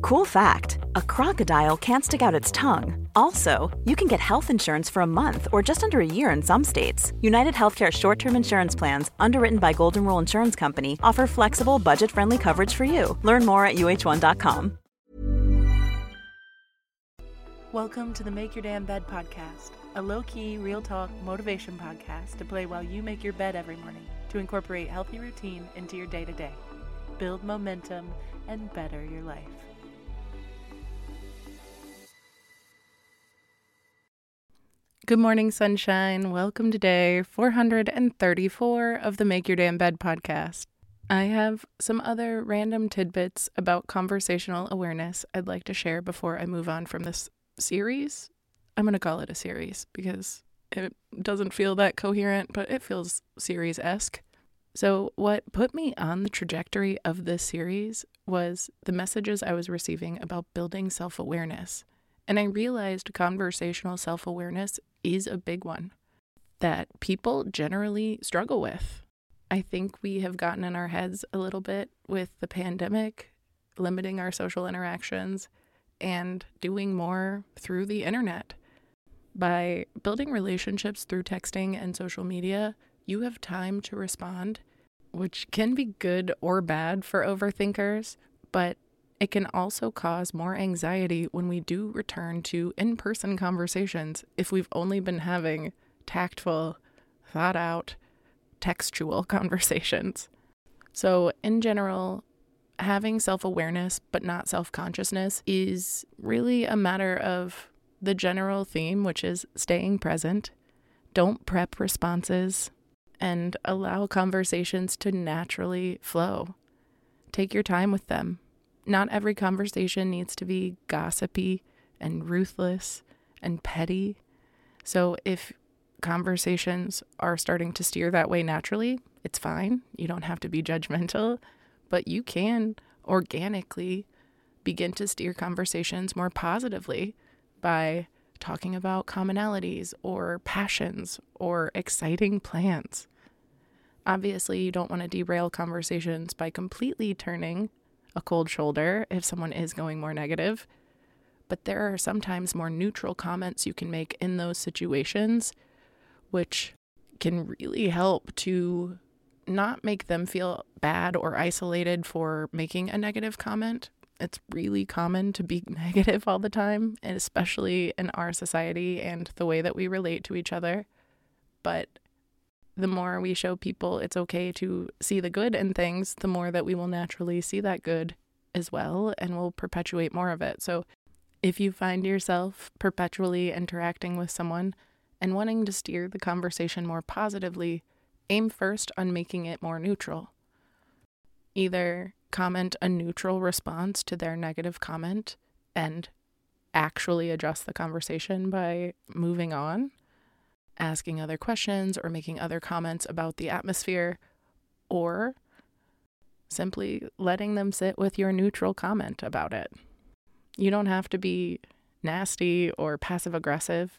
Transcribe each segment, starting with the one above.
Cool fact a crocodile can't stick out its tongue. Also, you can get health insurance for a month or just under a year in some states. United Healthcare short term insurance plans, underwritten by Golden Rule Insurance Company, offer flexible, budget friendly coverage for you. Learn more at uh1.com. Welcome to the Make Your Damn Bed podcast, a low key, real talk motivation podcast to play while you make your bed every morning to incorporate healthy routine into your day to day, build momentum, and better your life. Good morning, sunshine. Welcome to day 434 of the Make Your Damn Bed podcast. I have some other random tidbits about conversational awareness I'd like to share before I move on from this series. I'm going to call it a series because it doesn't feel that coherent, but it feels series esque. So, what put me on the trajectory of this series was the messages I was receiving about building self awareness. And I realized conversational self awareness is a big one that people generally struggle with. I think we have gotten in our heads a little bit with the pandemic, limiting our social interactions, and doing more through the internet. By building relationships through texting and social media, you have time to respond, which can be good or bad for overthinkers, but it can also cause more anxiety when we do return to in person conversations if we've only been having tactful, thought out, textual conversations. So, in general, having self awareness but not self consciousness is really a matter of the general theme, which is staying present. Don't prep responses and allow conversations to naturally flow. Take your time with them not every conversation needs to be gossipy and ruthless and petty. So if conversations are starting to steer that way naturally, it's fine. You don't have to be judgmental, but you can organically begin to steer conversations more positively by talking about commonalities or passions or exciting plans. Obviously, you don't want to derail conversations by completely turning a cold shoulder if someone is going more negative. But there are sometimes more neutral comments you can make in those situations, which can really help to not make them feel bad or isolated for making a negative comment. It's really common to be negative all the time, and especially in our society and the way that we relate to each other. But the more we show people it's okay to see the good in things, the more that we will naturally see that good as well and will perpetuate more of it. So if you find yourself perpetually interacting with someone and wanting to steer the conversation more positively, aim first on making it more neutral. Either comment a neutral response to their negative comment and actually adjust the conversation by moving on asking other questions or making other comments about the atmosphere, or simply letting them sit with your neutral comment about it. You don't have to be nasty or passive aggressive,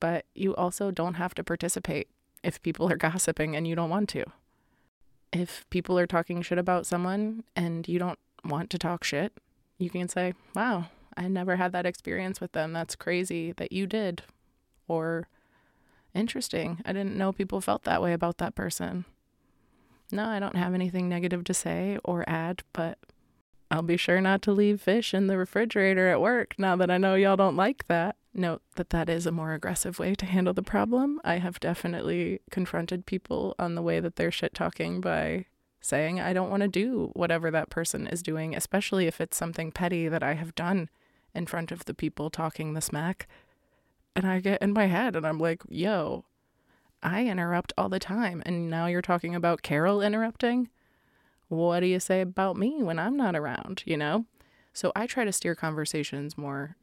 but you also don't have to participate if people are gossiping and you don't want to. If people are talking shit about someone and you don't want to talk shit, you can say, Wow, I never had that experience with them. That's crazy that you did. Or Interesting. I didn't know people felt that way about that person. No, I don't have anything negative to say or add, but I'll be sure not to leave fish in the refrigerator at work now that I know y'all don't like that. Note that that is a more aggressive way to handle the problem. I have definitely confronted people on the way that they're shit talking by saying I don't want to do whatever that person is doing, especially if it's something petty that I have done in front of the people talking the smack. And I get in my head and I'm like, yo, I interrupt all the time. And now you're talking about Carol interrupting? What do you say about me when I'm not around, you know? So I try to steer conversations more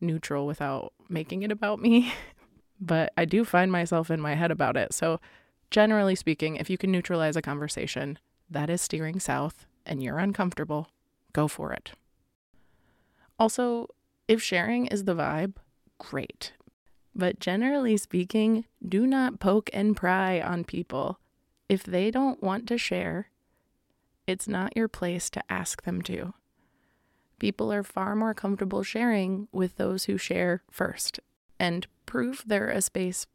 neutral without making it about me. but I do find myself in my head about it. So, generally speaking, if you can neutralize a conversation, that is steering south and you're uncomfortable, go for it. Also, if sharing is the vibe, great. But generally speaking, do not poke and pry on people. If they don't want to share, it's not your place to ask them to. People are far more comfortable sharing with those who share first and prove they're a space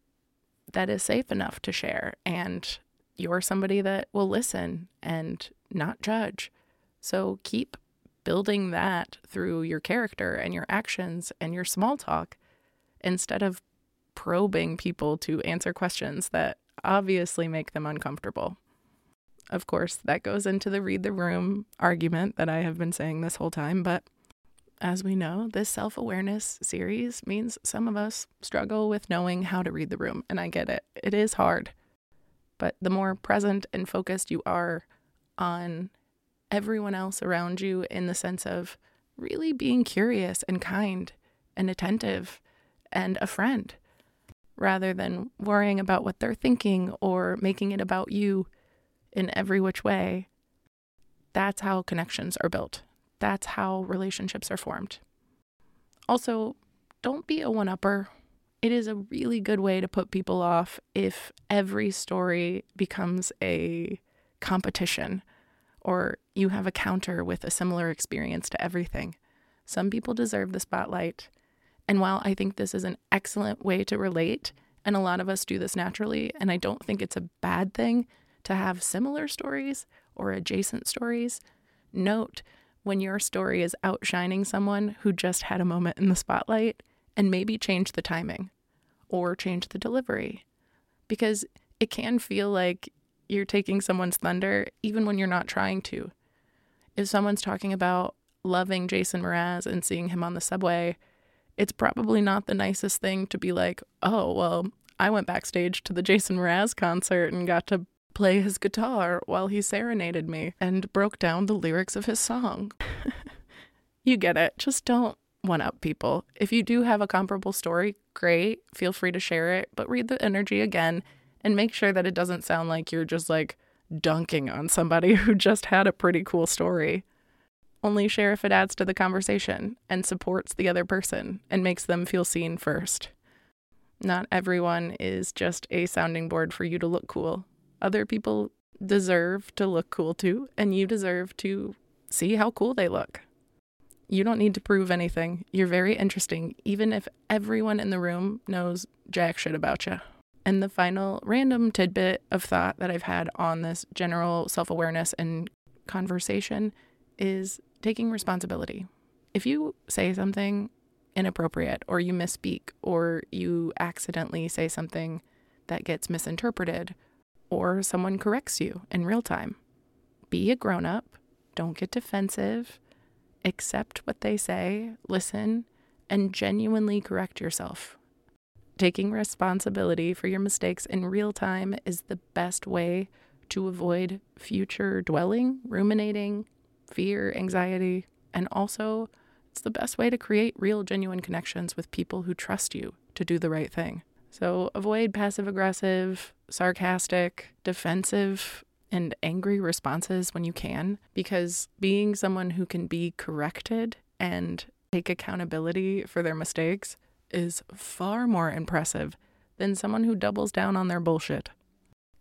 that is safe enough to share and you're somebody that will listen and not judge. So keep building that through your character and your actions and your small talk instead of probing people to answer questions that obviously make them uncomfortable. Of course, that goes into the read the room argument that I have been saying this whole time, but as we know, this self awareness series means some of us struggle with knowing how to read the room, and I get it. It is hard. But the more present and focused you are on everyone else around you, in the sense of really being curious and kind and attentive and a friend, rather than worrying about what they're thinking or making it about you in every which way, that's how connections are built. That's how relationships are formed. Also, don't be a one upper it is a really good way to put people off if every story becomes a competition or you have a counter with a similar experience to everything. Some people deserve the spotlight. And while I think this is an excellent way to relate, and a lot of us do this naturally, and I don't think it's a bad thing to have similar stories or adjacent stories, note when your story is outshining someone who just had a moment in the spotlight and maybe change the timing or change the delivery because it can feel like you're taking someone's thunder even when you're not trying to. If someone's talking about loving Jason Mraz and seeing him on the subway, it's probably not the nicest thing to be like, oh, well, I went backstage to the Jason Mraz concert and got to play his guitar while he serenaded me and broke down the lyrics of his song. you get it. Just don't one up people. If you do have a comparable story, great. Feel free to share it, but read the energy again and make sure that it doesn't sound like you're just like dunking on somebody who just had a pretty cool story. Only share if it adds to the conversation and supports the other person and makes them feel seen first. Not everyone is just a sounding board for you to look cool. Other people deserve to look cool too, and you deserve to see how cool they look. You don't need to prove anything. You're very interesting, even if everyone in the room knows jack shit about you. And the final random tidbit of thought that I've had on this general self awareness and conversation is taking responsibility. If you say something inappropriate, or you misspeak, or you accidentally say something that gets misinterpreted, or someone corrects you in real time, be a grown up. Don't get defensive accept what they say, listen, and genuinely correct yourself. Taking responsibility for your mistakes in real time is the best way to avoid future dwelling, ruminating, fear, anxiety, and also it's the best way to create real, genuine connections with people who trust you to do the right thing. So avoid passive aggressive, sarcastic, defensive and angry responses when you can, because being someone who can be corrected and take accountability for their mistakes is far more impressive than someone who doubles down on their bullshit.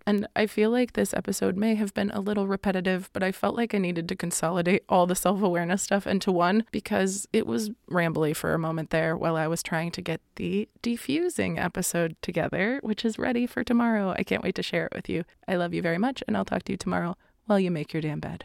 And I feel like this episode may have been a little repetitive, but I felt like I needed to consolidate all the self awareness stuff into one because it was rambly for a moment there while I was trying to get the defusing episode together, which is ready for tomorrow. I can't wait to share it with you. I love you very much, and I'll talk to you tomorrow while you make your damn bed.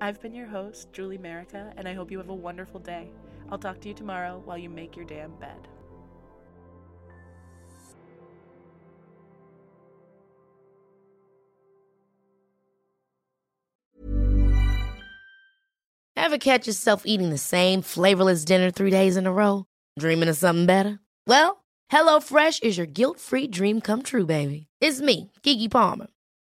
I've been your host, Julie Merica, and I hope you have a wonderful day. I'll talk to you tomorrow while you make your damn bed. Ever catch yourself eating the same flavorless dinner three days in a row? Dreaming of something better? Well, HelloFresh is your guilt free dream come true, baby. It's me, Keke Palmer.